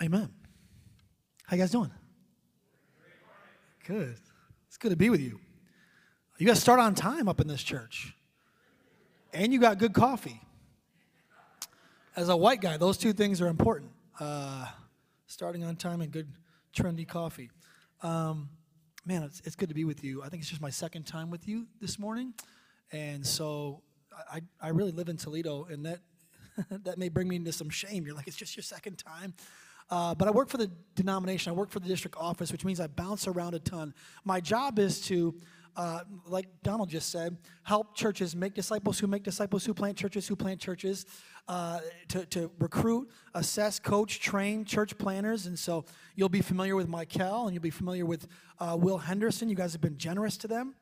Amen. How you guys doing? Good. It's good to be with you. You guys start on time up in this church. And you got good coffee. As a white guy, those two things are important. Uh, starting on time and good, trendy coffee. Um, man, it's, it's good to be with you. I think it's just my second time with you this morning. And so I, I really live in Toledo, and that, that may bring me into some shame. You're like, it's just your second time. Uh, but I work for the denomination. I work for the district office, which means I bounce around a ton. My job is to, uh, like Donald just said, help churches make disciples who make disciples who plant churches who plant churches, uh, to, to recruit, assess, coach, train church planters. And so you'll be familiar with Michael and you'll be familiar with uh, Will Henderson. You guys have been generous to them.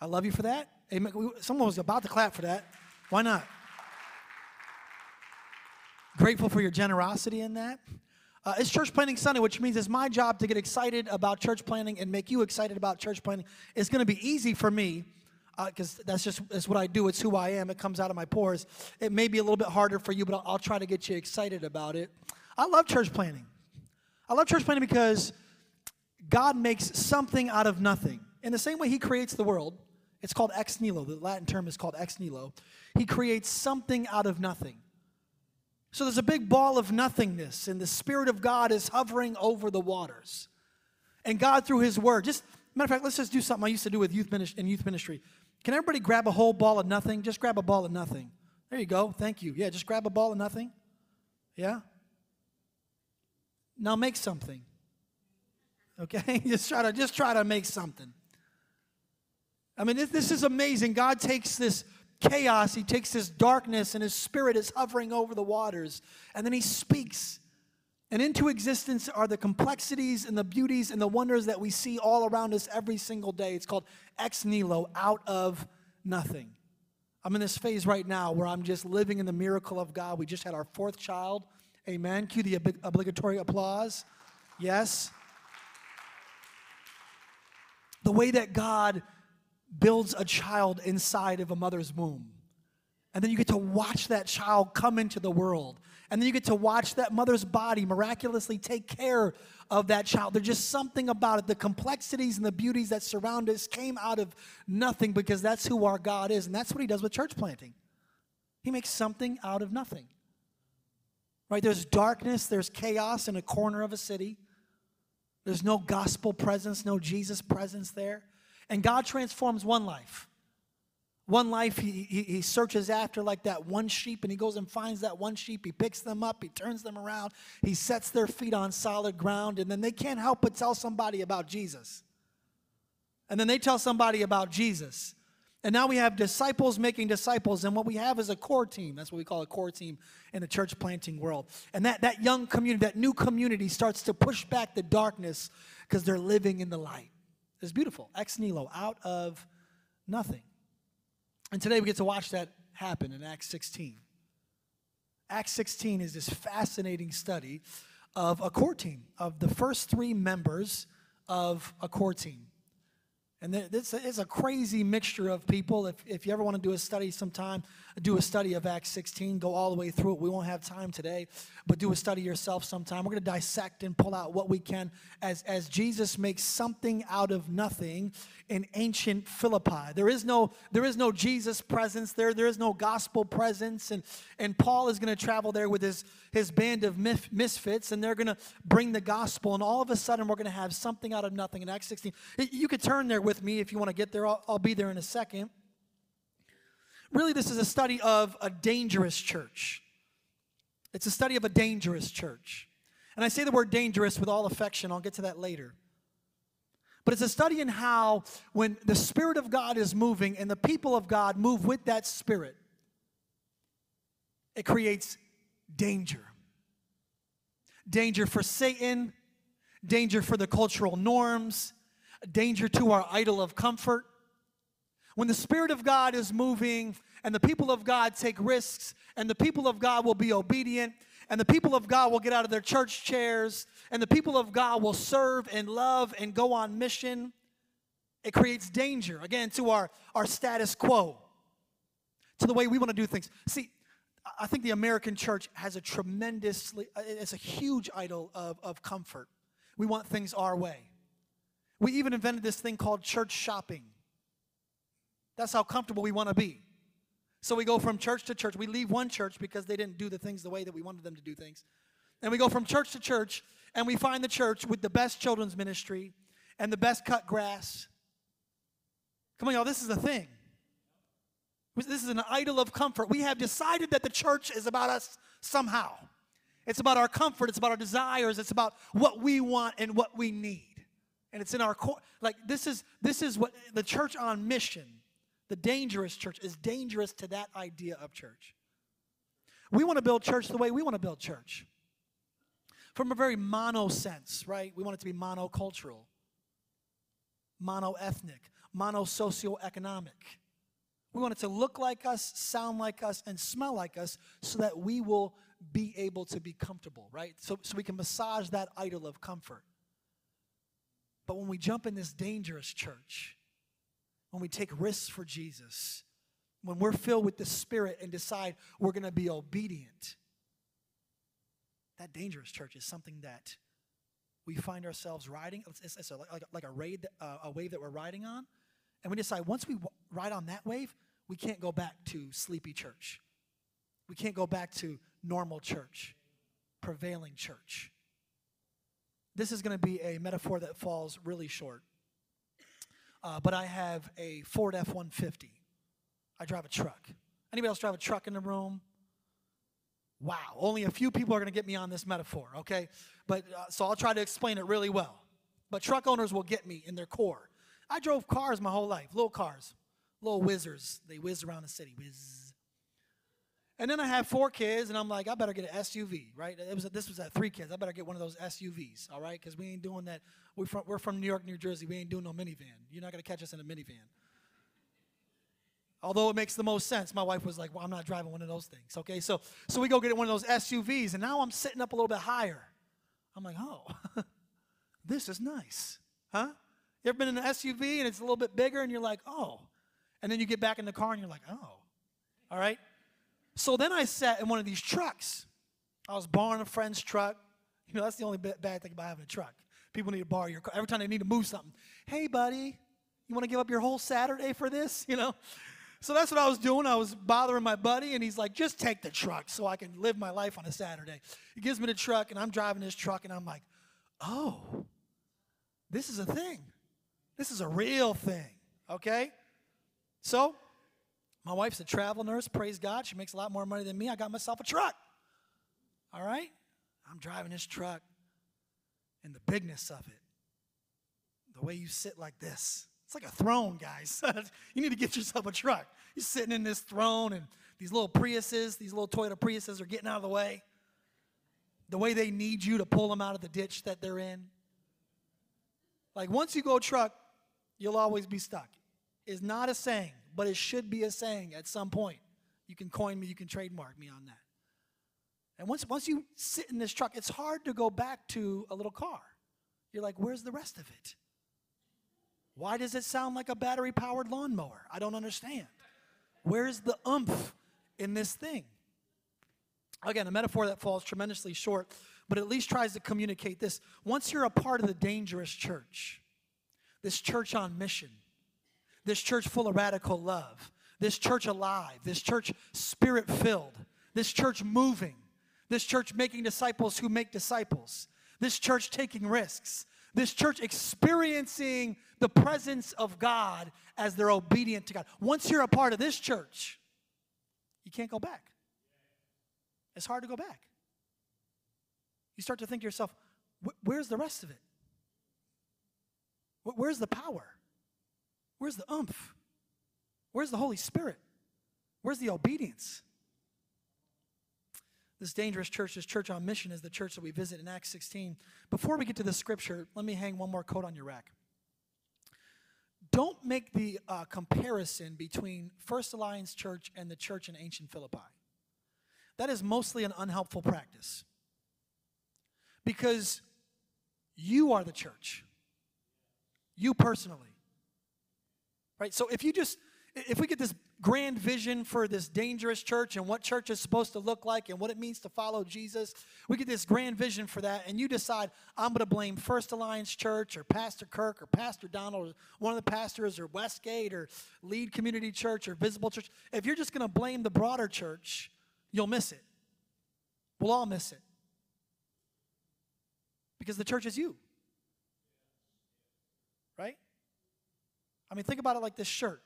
I love you for that. Amen. Someone was about to clap for that. Why not? Grateful for your generosity in that. Uh, it's Church Planting Sunday, which means it's my job to get excited about church planting and make you excited about church planting. It's going to be easy for me because uh, that's just that's what I do. It's who I am. It comes out of my pores. It may be a little bit harder for you, but I'll, I'll try to get you excited about it. I love church planting. I love church planting because God makes something out of nothing. In the same way He creates the world, it's called ex nihilo. The Latin term is called ex nihilo. He creates something out of nothing. So there's a big ball of nothingness, and the Spirit of God is hovering over the waters. And God, through His Word, just matter of fact, let's just do something I used to do with youth ministry in youth ministry. Can everybody grab a whole ball of nothing? Just grab a ball of nothing. There you go. Thank you. Yeah, just grab a ball of nothing. Yeah. Now make something. Okay, just try to just try to make something. I mean, this, this is amazing. God takes this chaos, he takes this darkness, and his spirit is hovering over the waters. And then he speaks. And into existence are the complexities and the beauties and the wonders that we see all around us every single day. It's called ex nihilo, out of nothing. I'm in this phase right now where I'm just living in the miracle of God. We just had our fourth child. Amen. Cue the obligatory applause. Yes. The way that God builds a child inside of a mother's womb. And then you get to watch that child come into the world. And then you get to watch that mother's body miraculously take care of that child. There's just something about it. The complexities and the beauties that surround us came out of nothing because that's who our God is. And that's what He does with church planting. He makes something out of nothing. Right? There's darkness, there's chaos in a corner of a city. There's no gospel presence, no Jesus presence there. And God transforms one life. One life he, he, he, searches after, like that one sheep, and he goes and finds that one sheep. He picks them up, he turns them around, he sets their feet on solid ground, and then they can't help but tell somebody about Jesus. And then they tell somebody about Jesus. And now we have disciples making disciples, and what we have is a core team. That's what we call a core team in the church planting world. And that, that young community, that new community starts to push back the darkness because they're living in the light. It's beautiful. Ex nihilo, out of nothing. And today we get to watch that happen in Acts 16. Acts 16 is this fascinating study of a core team, of the first three members of a core team. And this is a crazy mixture of people. If, if you ever want to do a study sometime, do a study of Acts 16, go all the way through it. We won't have time today, but do a study yourself sometime. We're going to dissect and pull out what we can as, as Jesus makes something out of nothing in ancient Philippi. There is no, there is no Jesus presence there, there is no gospel presence. And, and Paul is going to travel there with his, his band of misfits, and they're going to bring the gospel. And all of a sudden, we're going to have something out of nothing in Acts 16. You could turn there with me if you want to get there, I'll, I'll be there in a second really, this is a study of a dangerous church. It's a study of a dangerous church. And I say the word dangerous with all affection, I'll get to that later. But it's a study in how, when the Spirit of God is moving and the people of God move with that Spirit, it creates danger. Danger for Satan, danger for the cultural norms, danger to our idol of comfort, when the Spirit of God is moving and the people of God take risks and the people of God will be obedient and the people of God will get out of their church chairs and the people of God will serve and love and go on mission, it creates danger, again, to our, our status quo, to the way we want to do things. See, I think the American church has a tremendously, it's a huge idol of, of comfort. We want things our way. We even invented this thing called church shopping. That's how comfortable we want to be. So we go from church to church. We leave one church because they didn't do the things the way that we wanted them to do things. And we go from church to church and we find the church with the best children's ministry and the best cut grass. Come on, y'all, this is a thing. This is an idol of comfort. We have decided that the church is about us somehow. It's about our comfort, it's about our desires, it's about what we want and what we need. And it's in our core. Like this is this is what the church on mission, the dangerous church is dangerous to that idea of church. We want to build church the way we want to build church. From a very mono sense, right? We want it to be monocultural, mono-ethnic, mono-socioeconomic. We want it to look like us, sound like us, and smell like us so that we will be able to be comfortable, right? So, so we can massage that idol of comfort. But when we jump in this dangerous church, when we take risks for Jesus, when we're filled with the Spirit and decide we're going to be obedient, that dangerous church is something that we find ourselves riding. It's, it's a, like, like a, raid, uh, a wave that we're riding on. And we decide once we ride on that wave, we can't go back to sleepy church. We can't go back to normal church, prevailing church. This is going to be a metaphor that falls really short. Uh, but I have a Ford F 150. I drive a truck. Anybody else drive a truck in the room? Wow, only a few people are going to get me on this metaphor, okay? But uh, so I'll try to explain it really well. But truck owners will get me in their core. I drove cars my whole life, little cars little whizzers. They whiz around the city. Whiz. And then I have four kids, and I'm like, I better get an SUV, right? It was this was at three kids. I better get one of those SUVs, all right? Because we ain't doing that. We're from, we're from New York, New Jersey. We ain't doing no minivan. You're not gonna catch us in a minivan. Although it makes the most sense. My wife was like, "Well, I'm not driving one of those things." Okay, so so we go get one of those SUVs, and now I'm sitting up a little bit higher. I'm like, "Oh, this is nice, huh?" You ever been in an SUV and it's a little bit bigger, and you're like, "Oh." And then you get back in the car and you're like, oh, all right. So then I sat in one of these trucks. I was borrowing a friend's truck. You know, that's the only bad thing about having a truck. People need to borrow your car every time they need to move something. Hey, buddy, you want to give up your whole Saturday for this? You know? So that's what I was doing. I was bothering my buddy, and he's like, just take the truck so I can live my life on a Saturday. He gives me the truck, and I'm driving this truck, and I'm like, oh, this is a thing. This is a real thing, okay? So, my wife's a travel nurse, praise God. She makes a lot more money than me. I got myself a truck. All right? I'm driving this truck, and the bigness of it, the way you sit like this, it's like a throne, guys. you need to get yourself a truck. You're sitting in this throne, and these little Priuses, these little Toyota Priuses are getting out of the way. The way they need you to pull them out of the ditch that they're in. Like, once you go truck, you'll always be stuck is not a saying, but it should be a saying at some point. You can coin me, you can trademark me on that. And once, once you sit in this truck, it's hard to go back to a little car. You're like, where's the rest of it? Why does it sound like a battery powered lawnmower? I don't understand. Where's the umph in this thing? Again, a metaphor that falls tremendously short, but at least tries to communicate this. Once you're a part of the dangerous church, this church on mission, this church full of radical love, this church alive, this church spirit filled, this church moving, this church making disciples who make disciples, this church taking risks, this church experiencing the presence of God as they're obedient to God. Once you're a part of this church, you can't go back. It's hard to go back. You start to think to yourself, where's the rest of it? Where's the power? Where's the umph? Where's the Holy Spirit? Where's the obedience? This dangerous church, this church on mission, is the church that we visit in Acts 16. Before we get to the scripture, let me hang one more coat on your rack. Don't make the uh, comparison between First Alliance Church and the church in ancient Philippi. That is mostly an unhelpful practice. Because you are the church. You personally. Right? So if you just, if we get this grand vision for this dangerous church and what church is supposed to look like and what it means to follow Jesus. We get this grand vision for that, and you decide, I'm going to blame First Alliance Church or Pastor Kirk or Pastor Donald or one of the pastors or Westgate or Lead Community Church or Visible Church. If you're just going to blame the broader church, you'll miss it. We'll all miss it. Because the church is you. I mean, think about it like this shirt.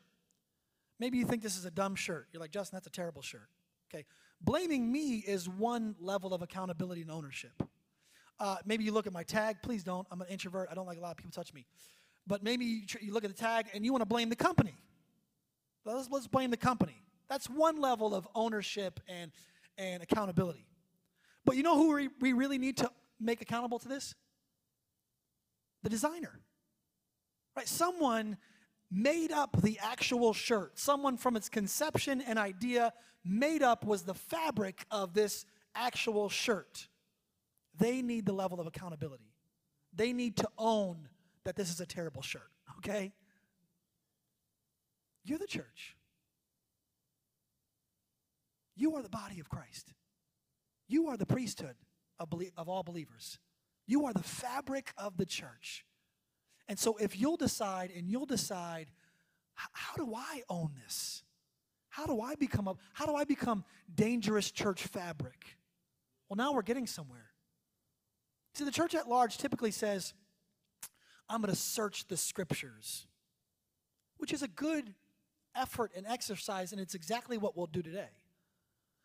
Maybe you think this is a dumb shirt. You're like, Justin, that's a terrible shirt. Okay. Blaming me is one level of accountability and ownership. Uh, maybe you look at my tag. Please don't. I'm an introvert. I don't like a lot of people touch me. But maybe you, tr- you look at the tag and you want to blame the company. Let's, let's blame the company. That's one level of ownership and, and accountability. But you know who we, we really need to make accountable to this? The designer. Right? Someone made up the actual shirt. Someone from its conception and idea made up was the fabric of this actual shirt. They need the level of accountability. They need to own that this is a terrible shirt, okay? You're the church. You are the body of Christ. You are the priesthood of, all believers. You are the fabric of the church. And so if you'll decide and you'll decide, how do I own this? How do I become a, how do I become dangerous church fabric? Well, now we're getting somewhere. See, the church at large typically says, I'm going to search the scriptures, which is a good effort and exercise, and it's exactly what we'll do today.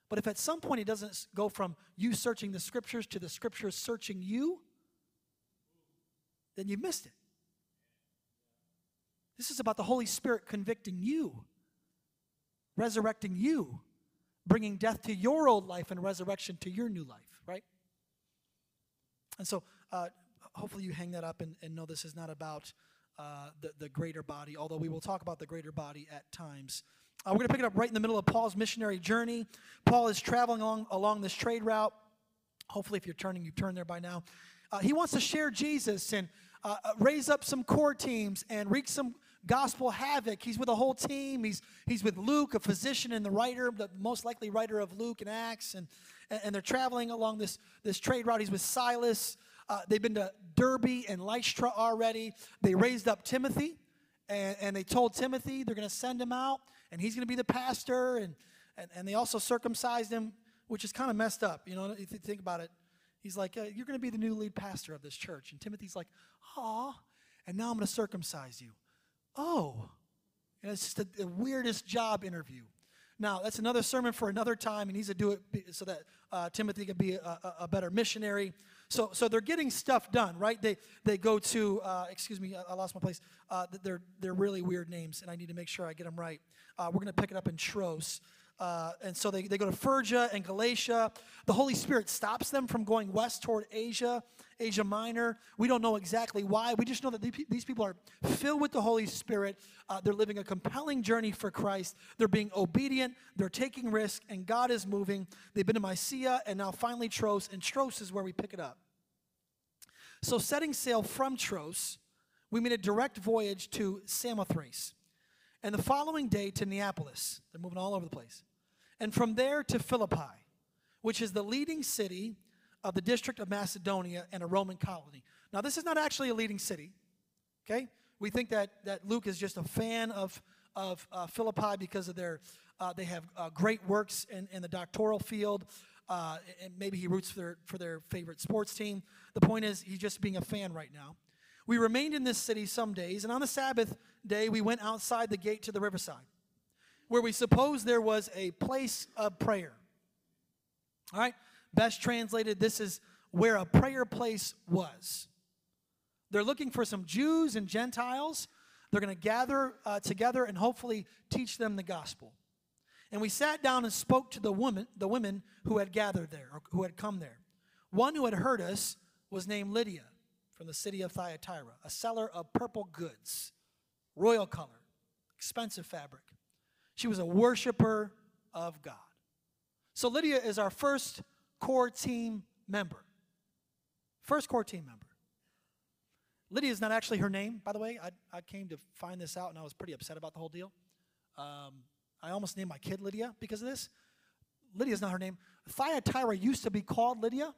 But if at some point it doesn't go from you searching the scriptures to the scriptures searching you, then you missed it. This is about the Holy Spirit convicting you, resurrecting you, bringing death to your old life and resurrection to your new life, right? And so, uh, hopefully, you hang that up and, and know this is not about uh, the, the greater body, although we will talk about the greater body at times. Uh, we're going to pick it up right in the middle of Paul's missionary journey. Paul is traveling along, along this trade route. Hopefully, if you're turning, you've turned there by now. Uh, he wants to share Jesus and uh, uh, raise up some core teams and wreak some gospel havoc. He's with a whole team. He's, he's with Luke, a physician and the writer, the most likely writer of Luke and Acts. And, and they're traveling along this, this trade route. He's with Silas. Uh, they've been to Derbe and Lystra already. They raised up Timothy, and, and they told Timothy they're going to send him out, and he's going to be the pastor. And, and, and they also circumcised him, which is kind of messed up. You know, if you think about it. He's like, uh, You're going to be the new lead pastor of this church. And Timothy's like, Aw, and now I'm going to circumcise you. Oh. And it's just the, the weirdest job interview. Now, that's another sermon for another time. He needs to do it so that uh, Timothy can be a, a, a, better missionary. So, so they're getting stuff done, right? They, they go to, uh, excuse me, I, I lost my place. Uh, they're, they're really weird names, and I need to make sure I get them right. Uh, we're going to pick it up in Troas. Uh, and so they, they go to Phrygia and Galatia. The Holy Spirit stops them from going west toward Asia, Asia Minor. We don't know exactly why. We just know that these people are filled with the Holy Spirit. Uh, they're living a compelling journey for Christ. They're being obedient. They're taking risk, and God is moving. They've been to Mysia and now finally Troas, and Troas is where we pick it up. So, setting sail from Troas, we made a direct voyage to Samothrace and the following day to Neapolis. They're moving all over the place. And from there to Philippi, which is the leading city of the district of Macedonia and a Roman colony. Now, this is not actually a leading city, okay? We think that, that Luke is just a fan of, of uh, Philippi because of their, uh, they have uh, great works in, in the doctoral field. Uh, and maybe he roots for their, for their favorite sports team. The point is, he's just being a fan right now. We remained in this city some days, and on the Sabbath day, we went outside the gate to the riverside, where we supposed there was a place of prayer. All right? Best translated, this is where a prayer place was. They're looking for some Jews and Gentiles. They're going to gather uh, together and hopefully teach them the gospel. And we sat down and spoke to the women, the women who had gathered there, or who had come there. One who had heard us was named Lydia from the city of Thyatira, a seller of purple goods, royal color, expensive fabric. She was a worshiper of God. So Lydia is our first core team member. First core team member. Lydia is not actually her name, by the way. I, I came to find this out and I was pretty upset about the whole deal. Um, I almost named my kid Lydia because of this. Lydia is not her name. Thyatira used to be called Lydia,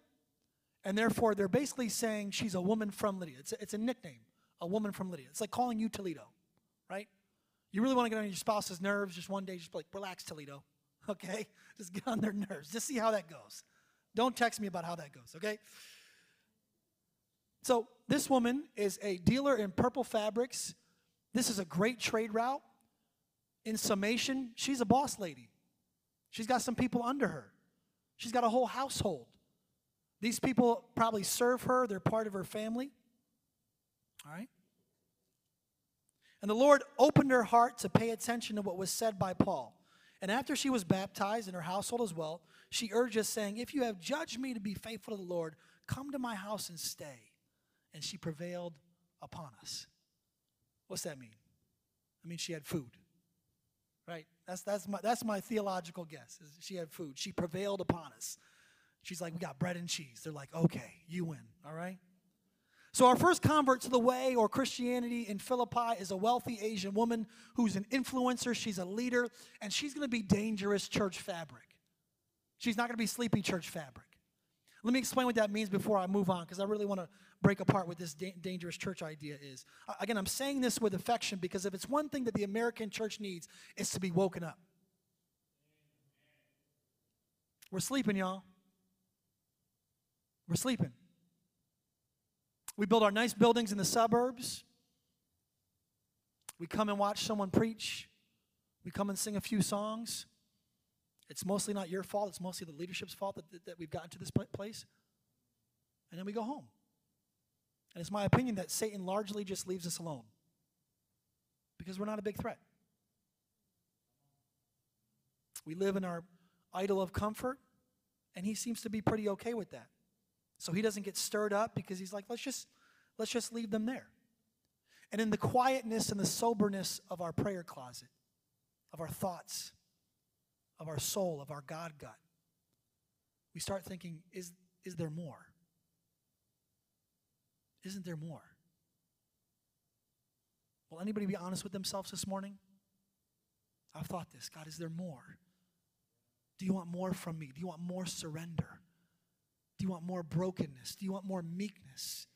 and therefore they're basically saying she's a woman from Lydia. It's a, it's a nickname, a woman from Lydia. It's like calling you Toledo, right? You really want to get on your spouse's nerves just one day, just like, relax, Toledo, okay? Just get on their nerves. Just see how that goes. Don't text me about how that goes, okay? So, this woman is a dealer in purple fabrics. This is a great trade route. In summation, she's a boss lady. She's got some people under her. She's got a whole household. These people probably serve her, they're part of her family. All right? And the Lord opened her heart to pay attention to what was said by Paul. And after she was baptized in her household as well, she urged us, saying, If you have judged me to be faithful to the Lord, come to my house and stay. And she prevailed upon us. What's that mean? I mean, she had food, right? That's, that's, my, that's my theological guess. she had food. She prevailed upon us. She's like, We got bread and cheese. They're like, Okay, you win, all right? So, our first convert to the way or Christianity in Philippi is a wealthy Asian woman who's an influencer. She's a leader, and she's going to be dangerous church fabric. She's not going to be sleepy church fabric. Let me explain what that means before I move on, because I really want to break apart what this da- dangerous church idea is. Again, I'm saying this with affection because if it's one thing that the American church needs, it's to be woken up. We're sleeping, y'all. We're sleeping. We build our nice buildings in the suburbs. We come and watch someone preach. We come and sing a few songs. It's mostly not your fault, it's mostly the leadership's fault that, that we've gotten to this place. And then we go home. And it's my opinion that Satan largely just leaves us alone because we're not a big threat. We live in our idol of comfort, and he seems to be pretty okay with that. So he doesn't get stirred up because he's like, let's just, let's just leave them there. And in the quietness and the soberness of our prayer closet, of our thoughts, of our soul, of our God gut, we start thinking, is, is there more? Isn't there more? Will anybody be honest with themselves this morning? I've thought this God, is there more? Do you want more from me? Do you want more surrender? Do you want more brokenness? Do you want more meekness?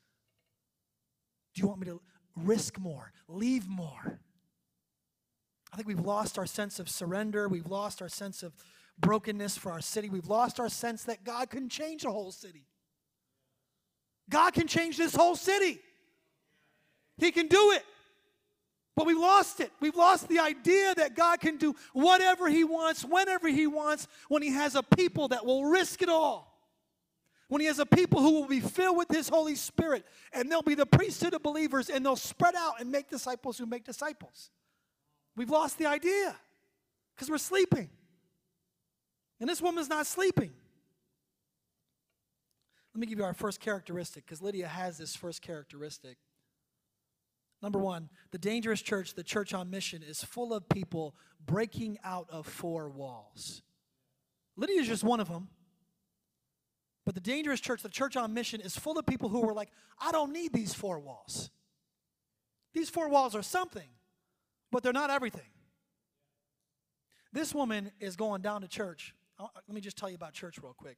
Do you want me to risk more, leave more? I think we've lost our sense of surrender. We've lost our sense of brokenness for our city. We've lost our sense that God can change a whole city. God can change this whole city. He can do it. But we've lost it. We've lost the idea that God can do whatever He wants, whenever He wants, when He has a people that will risk it all when he has a people who will be filled with his Holy Spirit, and they'll be the priesthood of believers, and they'll spread out and make disciples who make disciples. We've lost the idea because we're sleeping. And this woman's not sleeping. Let me give you our first characteristic because Lydia has this first characteristic. Number one, the dangerous church, the church on mission, is full of people breaking out of four walls. Lydia is just one of them. But the dangerous church, the church on mission, is full of people who are like, I don't need these four walls. These four walls are something, but they're not everything. This woman is going down to church. Let me just tell you about church real quick.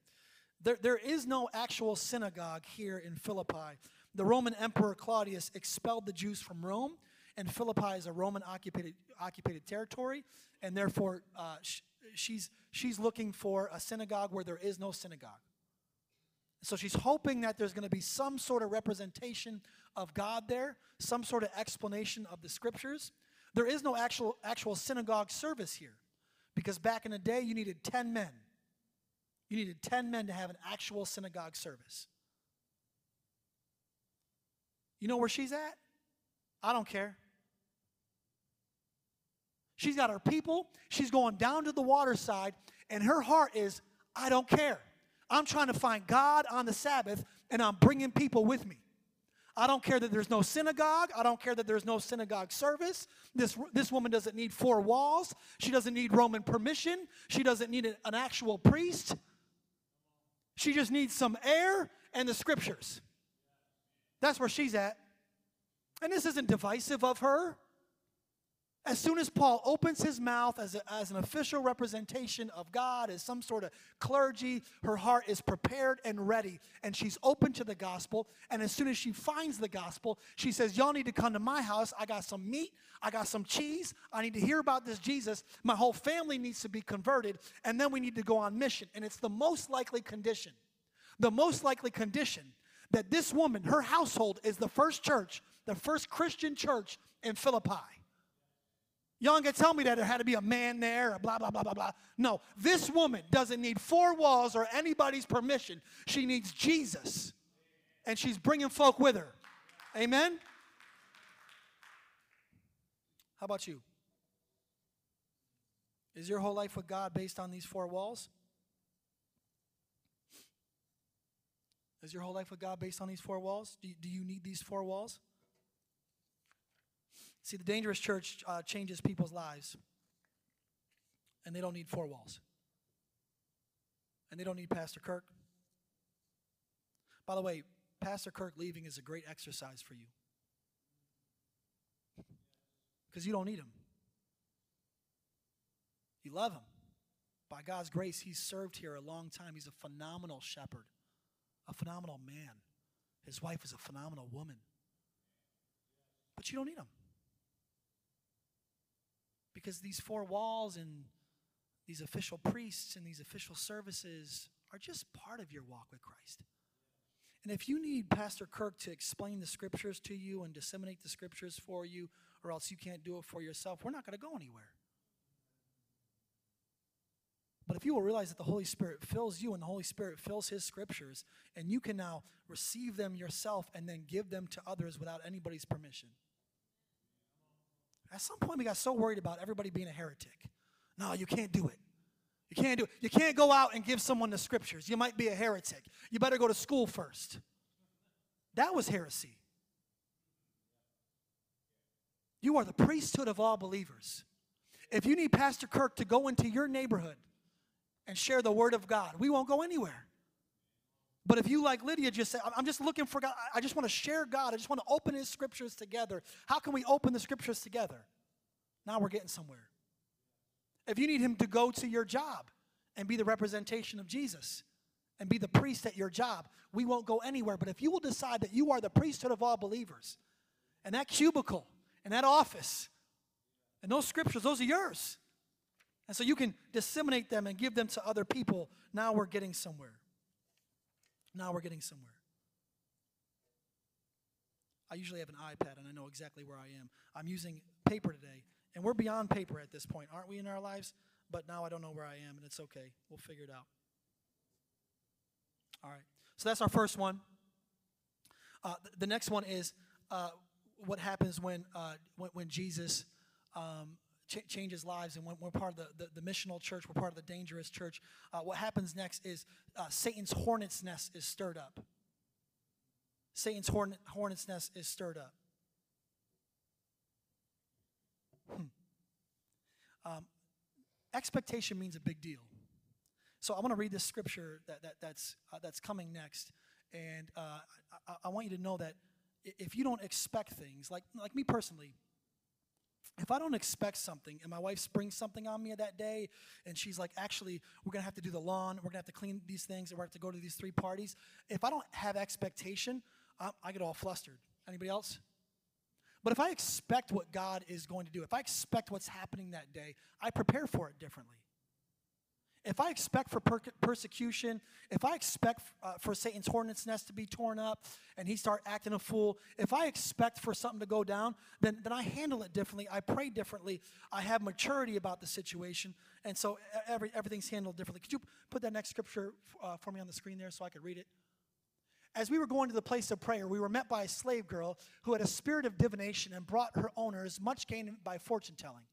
There, there is no actual synagogue here in Philippi. The Roman Emperor Claudius expelled the Jews from Rome, and Philippi is a Roman occupied, occupied territory, and therefore uh, sh- she's, she's looking for a synagogue where there is no synagogue. So she's hoping that there's going to be some sort of representation of God there, some sort of explanation of the scriptures. There is no actual, actual synagogue service here because back in the day, you needed 10 men. You needed 10 men to have an actual synagogue service. You know where she's at? I don't care. She's got her people, she's going down to the waterside, and her heart is, I don't care. I'm trying to find God on the Sabbath and I'm bringing people with me. I don't care that there's no synagogue. I don't care that there's no synagogue service. This, this woman doesn't need four walls. She doesn't need Roman permission. She doesn't need an actual priest. She just needs some air and the scriptures. That's where she's at. And this isn't divisive of her. As soon as Paul opens his mouth as, a, as an official representation of God, as some sort of clergy, her heart is prepared and ready, and she's open to the gospel. And as soon as she finds the gospel, she says, Y'all need to come to my house. I got some meat, I got some cheese. I need to hear about this Jesus. My whole family needs to be converted, and then we need to go on mission. And it's the most likely condition, the most likely condition that this woman, her household, is the first church, the first Christian church in Philippi. Y'all can tell me that there had to be a man there or blah, blah, blah, blah, blah. No, this woman doesn't need four walls or anybody's permission. She needs Jesus. And she's bringing folk with her. Amen? How about you? Is your whole life with God based on these four walls? Is your whole life with God based on these four walls? Do you, do you need these four walls? See, the dangerous church uh, changes people's lives, and they don't need four walls. And they don't need Pastor Kirk. By the way, Pastor Kirk leaving is a great exercise for you because you don't need him. You love him. By God's grace, he's served here a long time. He's a phenomenal shepherd, a phenomenal man. His wife is a phenomenal woman. But you don't need him. Because these four walls and these official priests and these official services are just part of your walk with Christ. And if you need Pastor Kirk to explain the scriptures to you and disseminate the scriptures for you, or else you can't do it for yourself, we're not going to go anywhere. But if you will realize that the Holy Spirit fills you and the Holy Spirit fills His scriptures, and you can now receive them yourself and then give them to others without anybody's permission. At some point, we got so worried about everybody being a heretic. No, you can't do it. You can't do it. You can't go out and give someone the scriptures. You might be a heretic. You better go to school first. That was heresy. You are the priesthood of all believers. If you need Pastor Kirk to go into your neighborhood and share the word of God, we won't go anywhere. But if you, like Lydia, just say, I'm just looking for God, I just want to share God, I just want to open His scriptures together. How can we open the scriptures together? Now we're getting somewhere. If you need Him to go to your job and be the representation of Jesus and be the priest at your job, we won't go anywhere. But if you will decide that you are the priesthood of all believers, and that cubicle, and that office, and those scriptures, those are yours. And so you can disseminate them and give them to other people. Now we're getting somewhere. Now we're getting somewhere. I usually have an iPad and I know exactly where I am. I'm using paper today, and we're beyond paper at this point, aren't we, in our lives? But now I don't know where I am, and it's okay. We'll figure it out. All right. So that's our first one. Uh, the next one is uh, what happens when, uh, when, when, Jesus um, ch- changes lives and when we're part of the, the, the, missional church, we're part of the dangerous church. Uh, what happens next is uh, Satan's hornet's nest is stirred up. Satan's hornet, hornet's nest is stirred up. Hmm. Um, expectation means a big deal. So I'm going to read this scripture that, that, that's, uh, that's coming next. And uh, I, I want you to know that if you don't expect things, like, like me personally, if I don't expect something and my wife springs something on me that day and she's like, actually, we're gonna have to do the lawn, we're gonna have to clean these things, and we're gonna have to go to these three parties. If I don't have expectation, I, I get all flustered. Anybody else? But if I expect what God is going to do, if I expect what's happening that day, I prepare for it differently. If I expect for per- persecution, if I expect uh, for Satan's hornet's nest to be torn up and he start acting a fool, if I expect for something to go down, then, then I handle it differently. I pray differently. I have maturity about the situation. And so every, everything's handled differently. Could you put that next scripture uh, for me on the screen there so I could read it? As we were going to the place of prayer, we were met by a slave girl who had a spirit of divination and brought her owners much gain by fortune telling.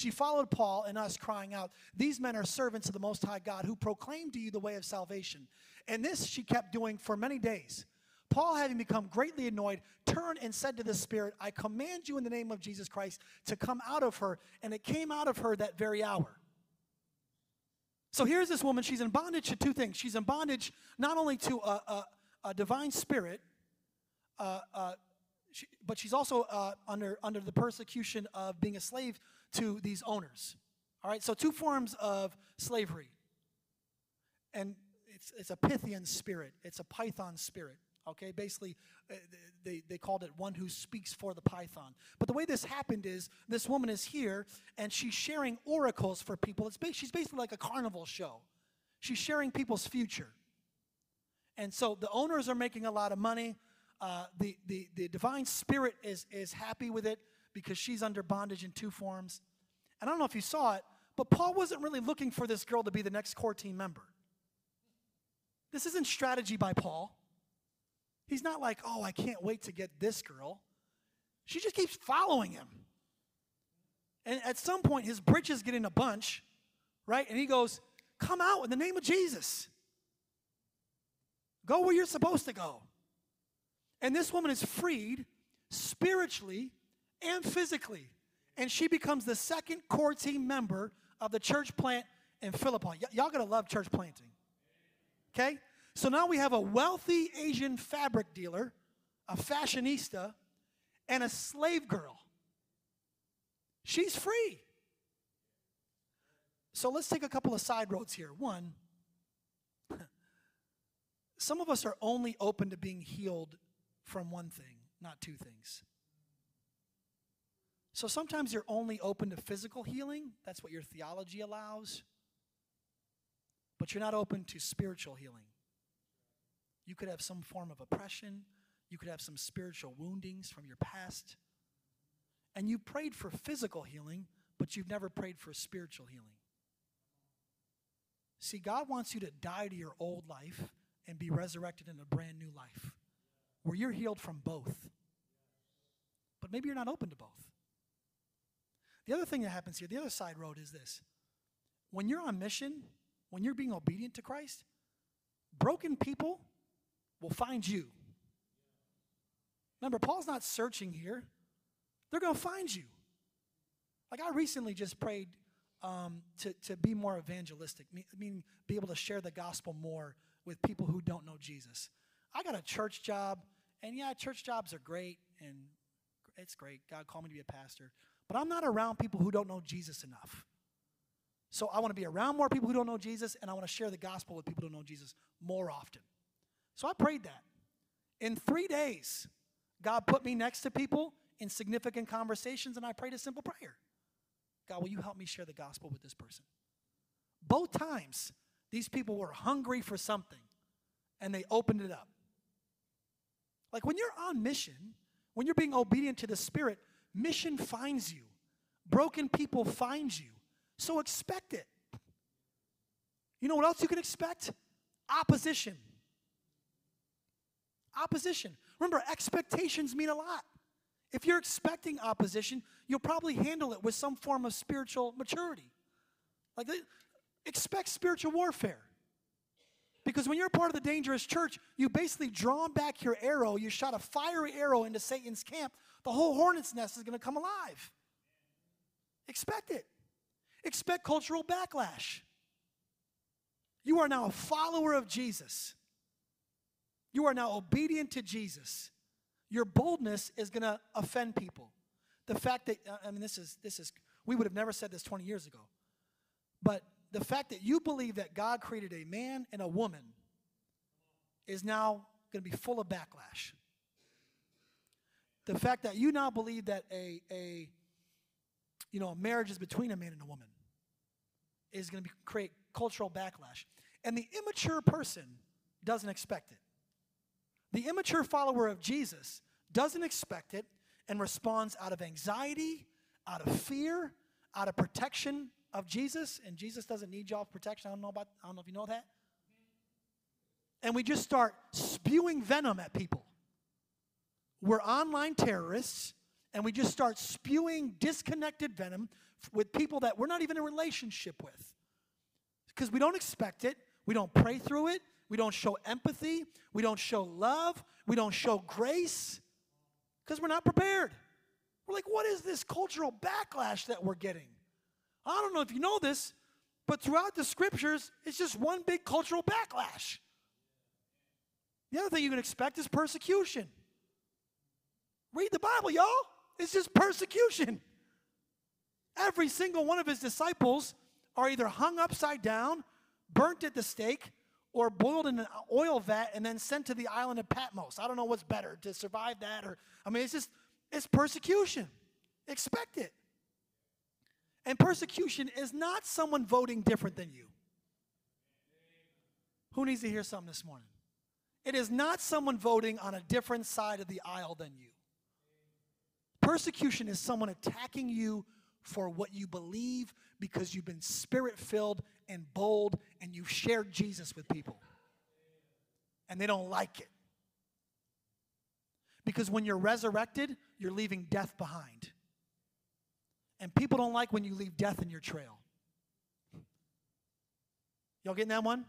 She followed Paul and us, crying out, These men are servants of the Most High God who proclaim to you the way of salvation. And this she kept doing for many days. Paul, having become greatly annoyed, turned and said to the Spirit, I command you in the name of Jesus Christ to come out of her. And it came out of her that very hour. So here's this woman. She's in bondage to two things. She's in bondage not only to a, a, a divine spirit, uh, uh, She, but she's also uh, under, under the persecution of being a slave to these owners. All right, so two forms of slavery. And it's, it's a Pythian spirit, it's a Python spirit. Okay, basically, uh, they, they called it one who speaks for the python. But the way this happened is this woman is here and she's sharing oracles for people. It's ba- she's basically like a carnival show. She's sharing people's future. And so the owners are making a lot of money. Uh, the, the, the divine spirit is, is happy with it because she's under bondage in two forms. And I don't know if you saw it, but Paul wasn't really looking for this girl to be the next core team member. This isn't strategy by Paul. He's not like, oh, I can't wait to get this girl. She just keeps following him. And at some point, his britches get in a bunch, right? And he goes, Come out in the name of Jesus. Go where you're supposed to go. And this woman is freed spiritually and physically. And she becomes the second core team member of the church plant in Philippi. Y- y'all gonna love church planting. Okay? So now we have a wealthy Asian fabric dealer, a fashionista, and a slave girl. She's free. So let's take a couple of side roads here. One, some of us are only open to being healed from one thing, not two things. So sometimes you're only open to physical healing, that's what your theology allows, but you're not open to spiritual healing. You could have some form of oppression. You could have some spiritual woundings from your past. And you prayed for physical healing, but you've never prayed for spiritual healing. See, God wants you to die to your old life and be resurrected in a brand new life where you're healed from both. But maybe you're not open to both. The other thing that happens here, the other side road is this. When you're on mission, when you're being obedient to Christ, broken people will find you. Remember, Paul's not searching here, they're going to find you. Like, I recently just prayed um, to, to be more evangelistic, meaning be able to share the gospel more with people who don't know Jesus. I got a church job, and yeah, church jobs are great, and it's great. God called me to be a pastor. But I'm not around people who don't know Jesus enough. So I want to be around more people who don't know Jesus, and I want to share the gospel with people who don't know Jesus more often. So I prayed that. In three days, God put me next to people in significant conversations, and I prayed a simple prayer God, will you help me share the gospel with this person? Both times, these people were hungry for something, and they opened it up. Like when you're on mission, when you're being obedient to the Spirit, mission finds you. Broken people find you. So expect it. You know what else you can expect? Opposition. Opposition. Remember, expectations mean a lot. If you're expecting opposition, you'll probably handle it with some form of spiritual maturity. Like, eh, expect spiritual warfare. Because when you're part of the dangerous church, you basically drawn back your arrow, you shot a fiery arrow into Satan's camp, the whole hornet's nest is going to come alive. Expect it. Expect cultural backlash. You are now a follower of Jesus. You are now obedient to Jesus. Your boldness is going to offend people. The fact that, I mean, this is, this is, we would have never said this 20 years ago. But the fact that you believe that God created a man and a woman is now going to be full of backlash. The fact that you now believe that a, a you know, a marriage is between a man and a woman is going to create cultural backlash. And the immature person doesn't expect it. The immature follower of Jesus doesn't expect it and responds out of anxiety, out of fear, out of protection of Jesus. And Jesus doesn't need y'all's protection. I don't know about, I don't know if you know that. And we just start spewing venom at people. We're online terrorists, and we just start spewing disconnected venom with people that we're not even in a relationship with. Because we don't expect it, we don't pray through it, we don't show empathy. We don't show love. We don't show grace because we're not prepared. We're like, what is this cultural backlash that we're getting? I don't know if you know this, but throughout the scriptures, it's just one big cultural backlash. The other thing you can expect is persecution. Read the Bible, y'all. It's just persecution. Every single one of his disciples are either hung upside down, burnt at the stake, or boiled in an oil vat and then sent to the island of Patmos. I don't know what's better to survive that or I mean it's just it's persecution. Expect it. And persecution is not someone voting different than you. Who needs to hear something this morning? It is not someone voting on a different side of the aisle than you. Persecution is someone attacking you for what you believe because you've been spirit filled and bold and you've shared Jesus with people. And they don't like it. Because when you're resurrected, you're leaving death behind. And people don't like when you leave death in your trail. Y'all getting that one?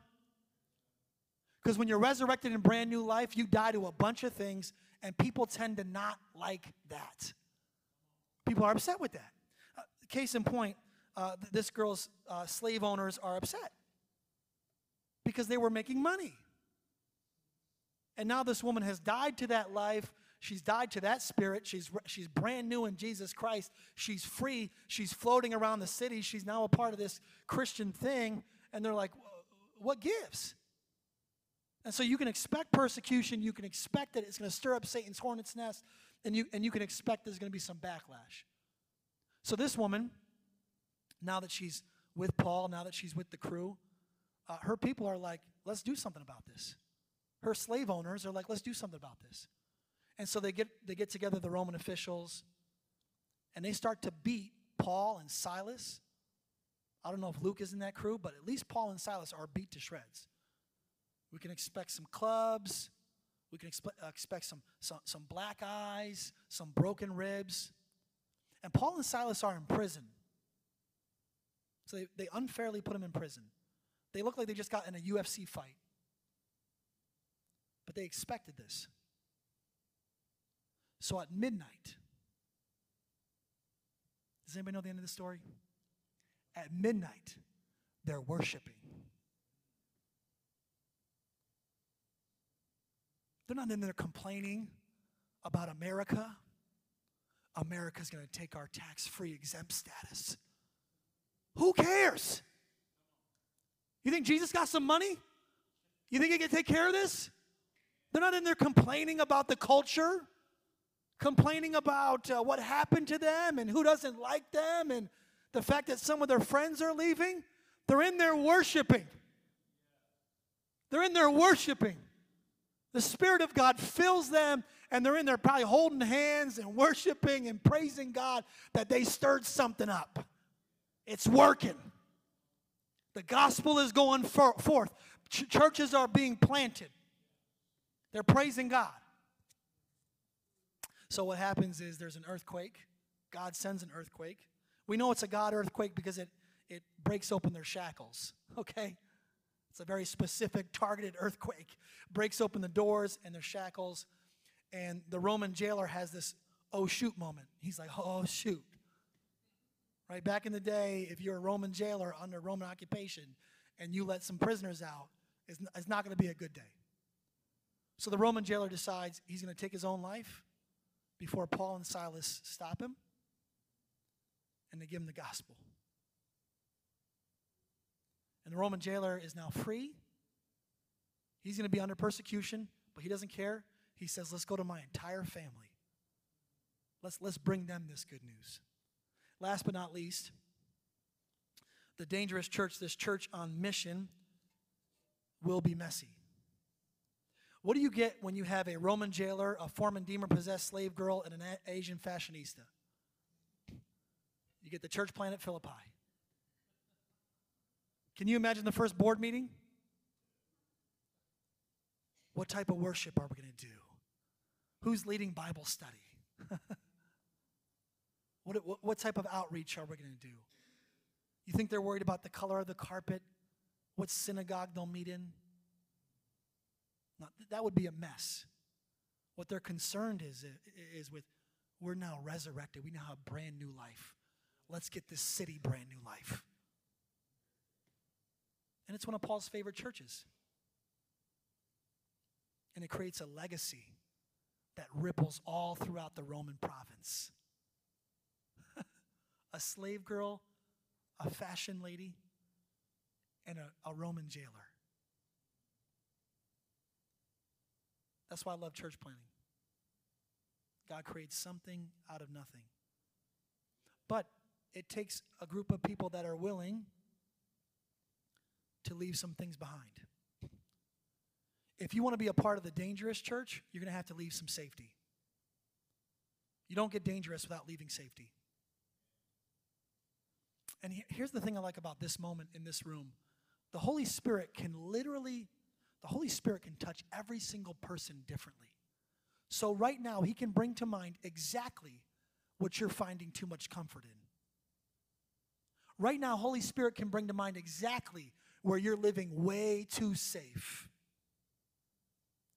Because when you're resurrected in brand new life, you die to a bunch of things, and people tend to not like that. People are upset with that. Uh, case in point, uh, this girl's uh, slave owners are upset because they were making money. And now this woman has died to that life. She's died to that spirit. She's, she's brand new in Jesus Christ. She's free. She's floating around the city. She's now a part of this Christian thing. And they're like, what gives? And so you can expect persecution. You can expect that it's going to stir up Satan's hornet's nest. And you, and you can expect there's going to be some backlash. So this woman, now that she's with Paul, now that she's with the crew, uh, her people are like, let's do something about this. Her slave owners are like, let's do something about this. And so they get, they get together, the Roman officials, and they start to beat Paul and Silas. I don't know if Luke is in that crew, but at least Paul and Silas are beat to shreds. We can expect some clubs. We can expe- uh, expect some, some, some black eyes, some broken ribs. And Paul and Silas are in prison. So they, they unfairly put them in prison. They look like they just got in a UFC fight. But they expected this. So at midnight, does anybody know the end of the story? At midnight, they're worshiping. They're not in there complaining about America. America's going to take our tax free exempt status. Who cares? You think Jesus got some money? You think he can take care of this? They're not in there complaining about the culture, complaining about uh, what happened to them and who doesn't like them and the fact that some of their friends are leaving. They're in there worshiping. They're in there worshiping. The Spirit of God fills them, and they're in there probably holding hands and worshiping and praising God that they stirred something up. It's working. The gospel is going for, forth. Ch- churches are being planted. They're praising God. So, what happens is there's an earthquake. God sends an earthquake. We know it's a God earthquake because it, it breaks open their shackles, okay? It's a very specific, targeted earthquake. Breaks open the doors and their shackles. And the Roman jailer has this oh shoot moment. He's like, oh shoot. Right? Back in the day, if you're a Roman jailer under Roman occupation and you let some prisoners out, it's, it's not going to be a good day. So the Roman jailer decides he's going to take his own life before Paul and Silas stop him and they give him the gospel. And the Roman jailer is now free. He's going to be under persecution, but he doesn't care. He says, Let's go to my entire family. Let's, let's bring them this good news. Last but not least, the dangerous church, this church on mission, will be messy. What do you get when you have a Roman jailer, a foreman demon possessed slave girl, and an Asian fashionista? You get the church plant at Philippi. Can you imagine the first board meeting? What type of worship are we going to do? Who's leading Bible study? what, what, what, type of outreach are we going to do? You think they're worried about the color of the carpet? What synagogue they'll meet in? Not, that would be a mess. What they're concerned is, is with we're now resurrected. We now have brand new life. Let's get this city brand new life. And it's one of Paul's favorite churches. And it creates a legacy that ripples all throughout the Roman province. a slave girl, a fashion lady, and a, a Roman jailer. That's why I love church planting. God creates something out of nothing. But it takes a group of people that are willing to leave some things behind. If you want to be a part of the dangerous church, you're going to have to leave some safety. You don't get dangerous without leaving safety. And here's the thing I like about this moment in this room the Holy Spirit can literally, the Holy Spirit can touch every single person differently. So, right now, He can bring to mind exactly what you're finding too much comfort in. Right now, Holy Spirit can bring to mind exactly where you're living way too safe.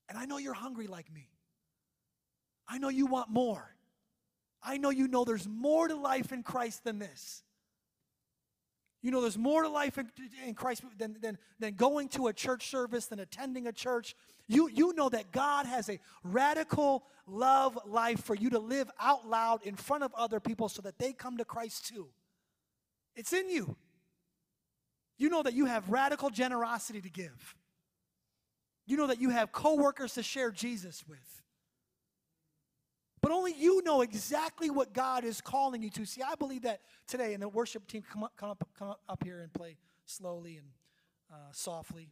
And I know you're hungry like me. I know you want more. I know you know there's more to life in Christ than this. You know, there's more to life in, in, Christ than, than, than going to a church service, than attending a church. You, you know that God has a radical love life for you to live out loud in front of other people so that they come to Christ too. It's in you. You know that you have radical generosity to give. You know that you have coworkers to share Jesus with. But only you know exactly what God is calling you to. See, I believe that today, and the worship team come up, come up, come up here and play slowly and uh, softly.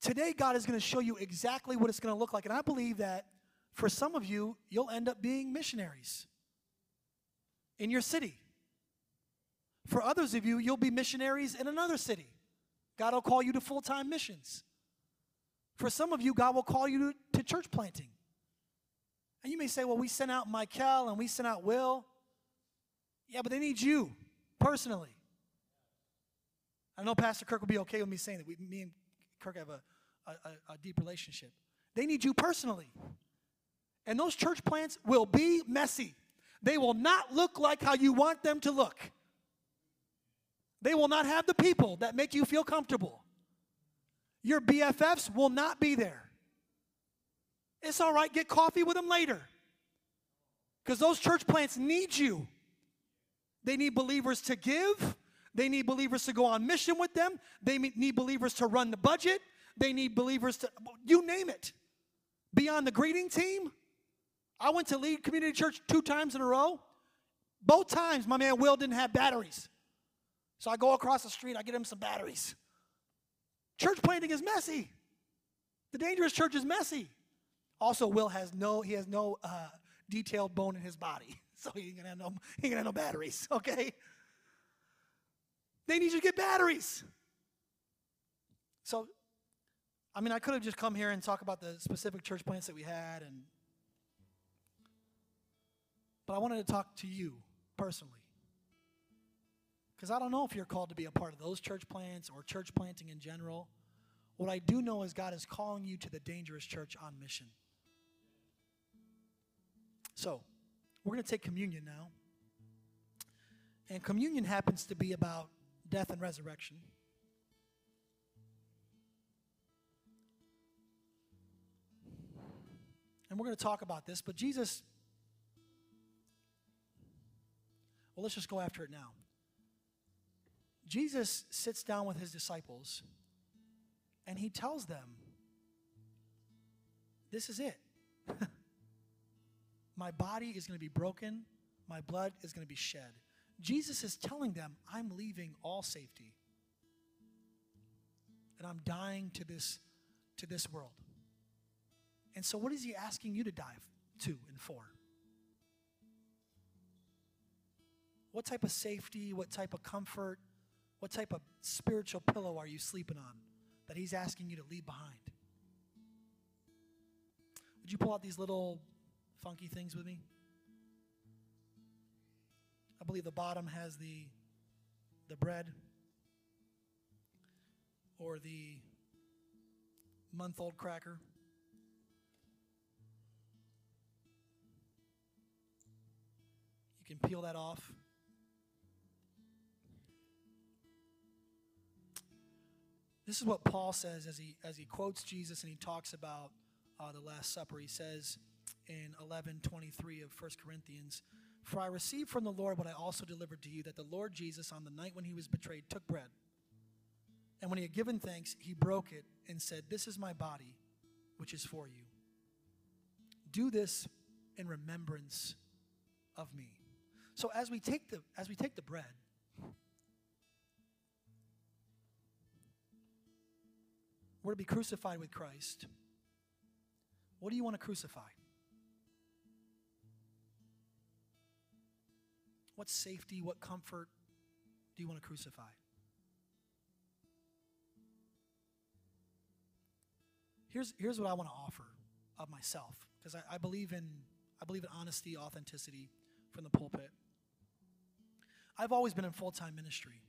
Today, God is going to show you exactly what it's going to look like. And I believe that for some of you, you'll end up being missionaries in your city. For others of you, you'll be missionaries in another city. God will call you to full time missions. For some of you, God will call you to, to church planting. And you may say, well, we sent out Michael and we sent out Will. Yeah, but they need you personally. I know Pastor Kirk will be okay with me saying that. We, me and Kirk have a, a, a deep relationship. They need you personally. And those church plants will be messy. They will not look like how you want them to look. They will not have the people that make you feel comfortable. Your BFFs will not be there. It's all right, get coffee with them later. Because those church plants need you. They need believers to give, they need believers to go on mission with them, they need believers to run the budget, they need believers to, you name it. Be on the greeting team. I went to lead community church two times in a row. Both times, my man Will didn't have batteries. So I go across the street, I get him some batteries. Church planting is messy. The dangerous church is messy. Also, Will has no, he has no uh, detailed bone in his body. So he ain't gonna have no, he ain't gonna have no batteries, okay? They need you to get batteries. So, I mean, I could have just come here and talk about the specific church plants that we had, and but I wanted to talk to you personally. Because I don't know if you're called to be a part of those church plants or church planting in general. What I do know is God is calling you to the dangerous church on mission. So, we're going to take communion now. And communion happens to be about death and resurrection. And we're going to talk about this, but Jesus, well, let's just go after it now. Jesus sits down with his disciples and he tells them, This is it. my body is going to be broken, my blood is going to be shed. Jesus is telling them, I'm leaving all safety. And I'm dying to this, to this world. And so, what is he asking you to die to and for? What type of safety, what type of comfort, what type of spiritual pillow are you sleeping on that He's asking you to leave behind? Would you pull out these little funky things with me? I believe the bottom has the, the bread or the month old cracker. You can peel that off. This is what Paul says as he as he quotes Jesus and he talks about uh, the Last Supper. He says in 11:23 of 1 Corinthians, "For I received from the Lord what I also delivered to you, that the Lord Jesus, on the night when he was betrayed, took bread, and when he had given thanks, he broke it and said, "This is my body, which is for you. Do this in remembrance of me." So as we take the as we take the bread, we're to be crucified with Christ. What do you want to crucify? What safety, what comfort do you want to crucify? Here's, here's what I want to offer of myself, because I, I, believe in I believe in honesty, authenticity from the pulpit. I've always been in full-time ministry.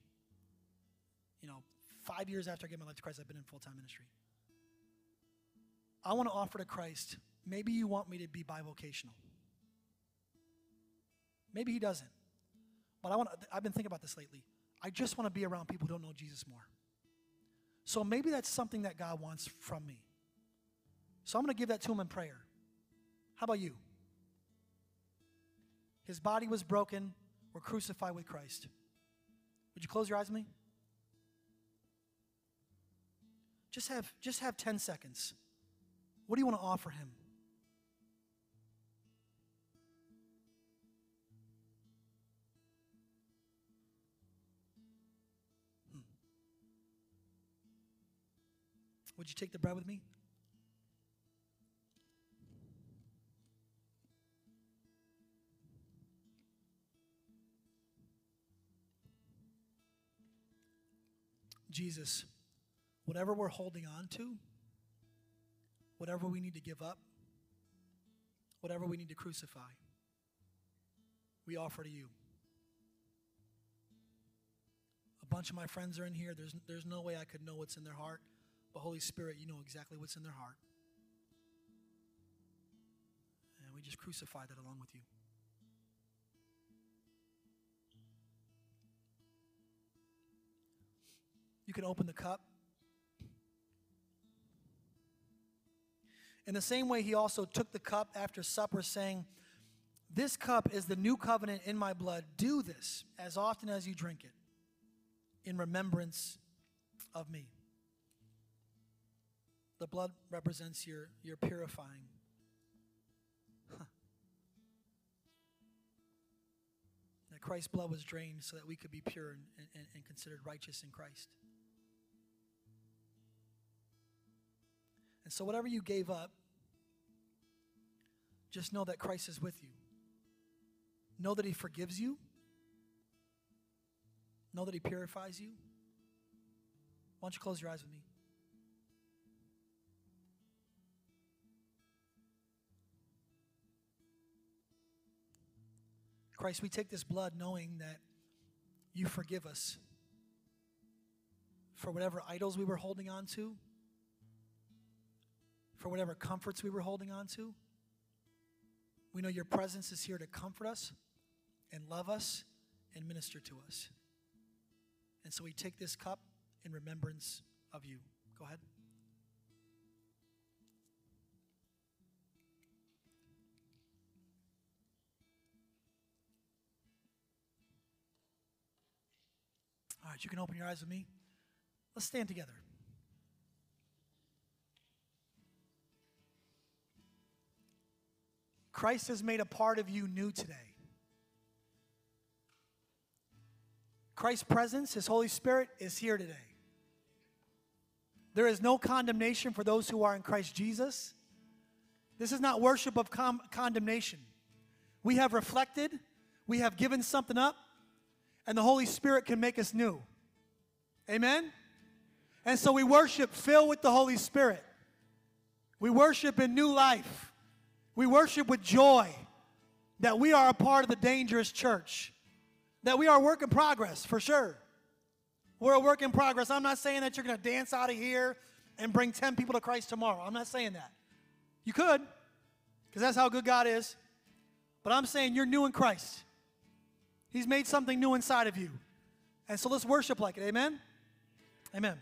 You know, five years after I gave my life to Christ, I've been in full-time ministry. I want to offer to Christ, maybe you want me to be bivocational. Maybe he doesn't. But I want to, I've been thinking about this lately. I just want to be around people who don't know Jesus more. So maybe that's something that God wants from me. So I'm going to give that to him in prayer. How about you? His body was broken. We're crucified with Christ. Would you close your eyes with me? Just have, just have 10 seconds. What do you want to offer him? Hmm. Would you take the bread with me? Jesus, whatever we're holding on to, whatever we need to give up, whatever we need to crucify, we offer to you. A bunch of my friends are in here. There's, there's no way I could know what's in their heart. But Holy Spirit, you know exactly what's in their heart. And we just crucify that along with you. You can open the cup. In the same way, he also took the cup after supper, saying, This cup is the new covenant in my blood. Do this as often as you drink it in remembrance of me. The blood represents your, your purifying. That Christ's blood was drained so that we could be pure and, and, and considered righteous in Christ. And so, whatever you gave up, just know that Christ is with you. Know that He forgives you. Know that He purifies you. Why don't you close your eyes with me? Christ, we take this blood knowing that you forgive us for whatever idols we were holding on to for whatever comforts we were holding on to. We know your presence is here to comfort us and love us and minister to us. And so we take this cup in remembrance of you. Go ahead. All right, you can open your eyes with me. Let's stand together. Christ has made a part of you new today. Christ's presence, His Holy Spirit, is here today. There is no condemnation for those who are in Christ Jesus. This is not worship of com- condemnation. We have reflected, we have given something up, and the Holy Spirit can make us new. Amen? And so we worship filled with the Holy Spirit. We worship in new life. We worship with joy that we are a part of the dangerous church, that we are a work in progress for sure. We're a work in progress. I'm not saying that you're going to dance out of here and bring 10 people to Christ tomorrow. I'm not saying that. You could, because that's how good God is. But I'm saying you're new in Christ. He's made something new inside of you. And so let's worship like it. Amen? Amen.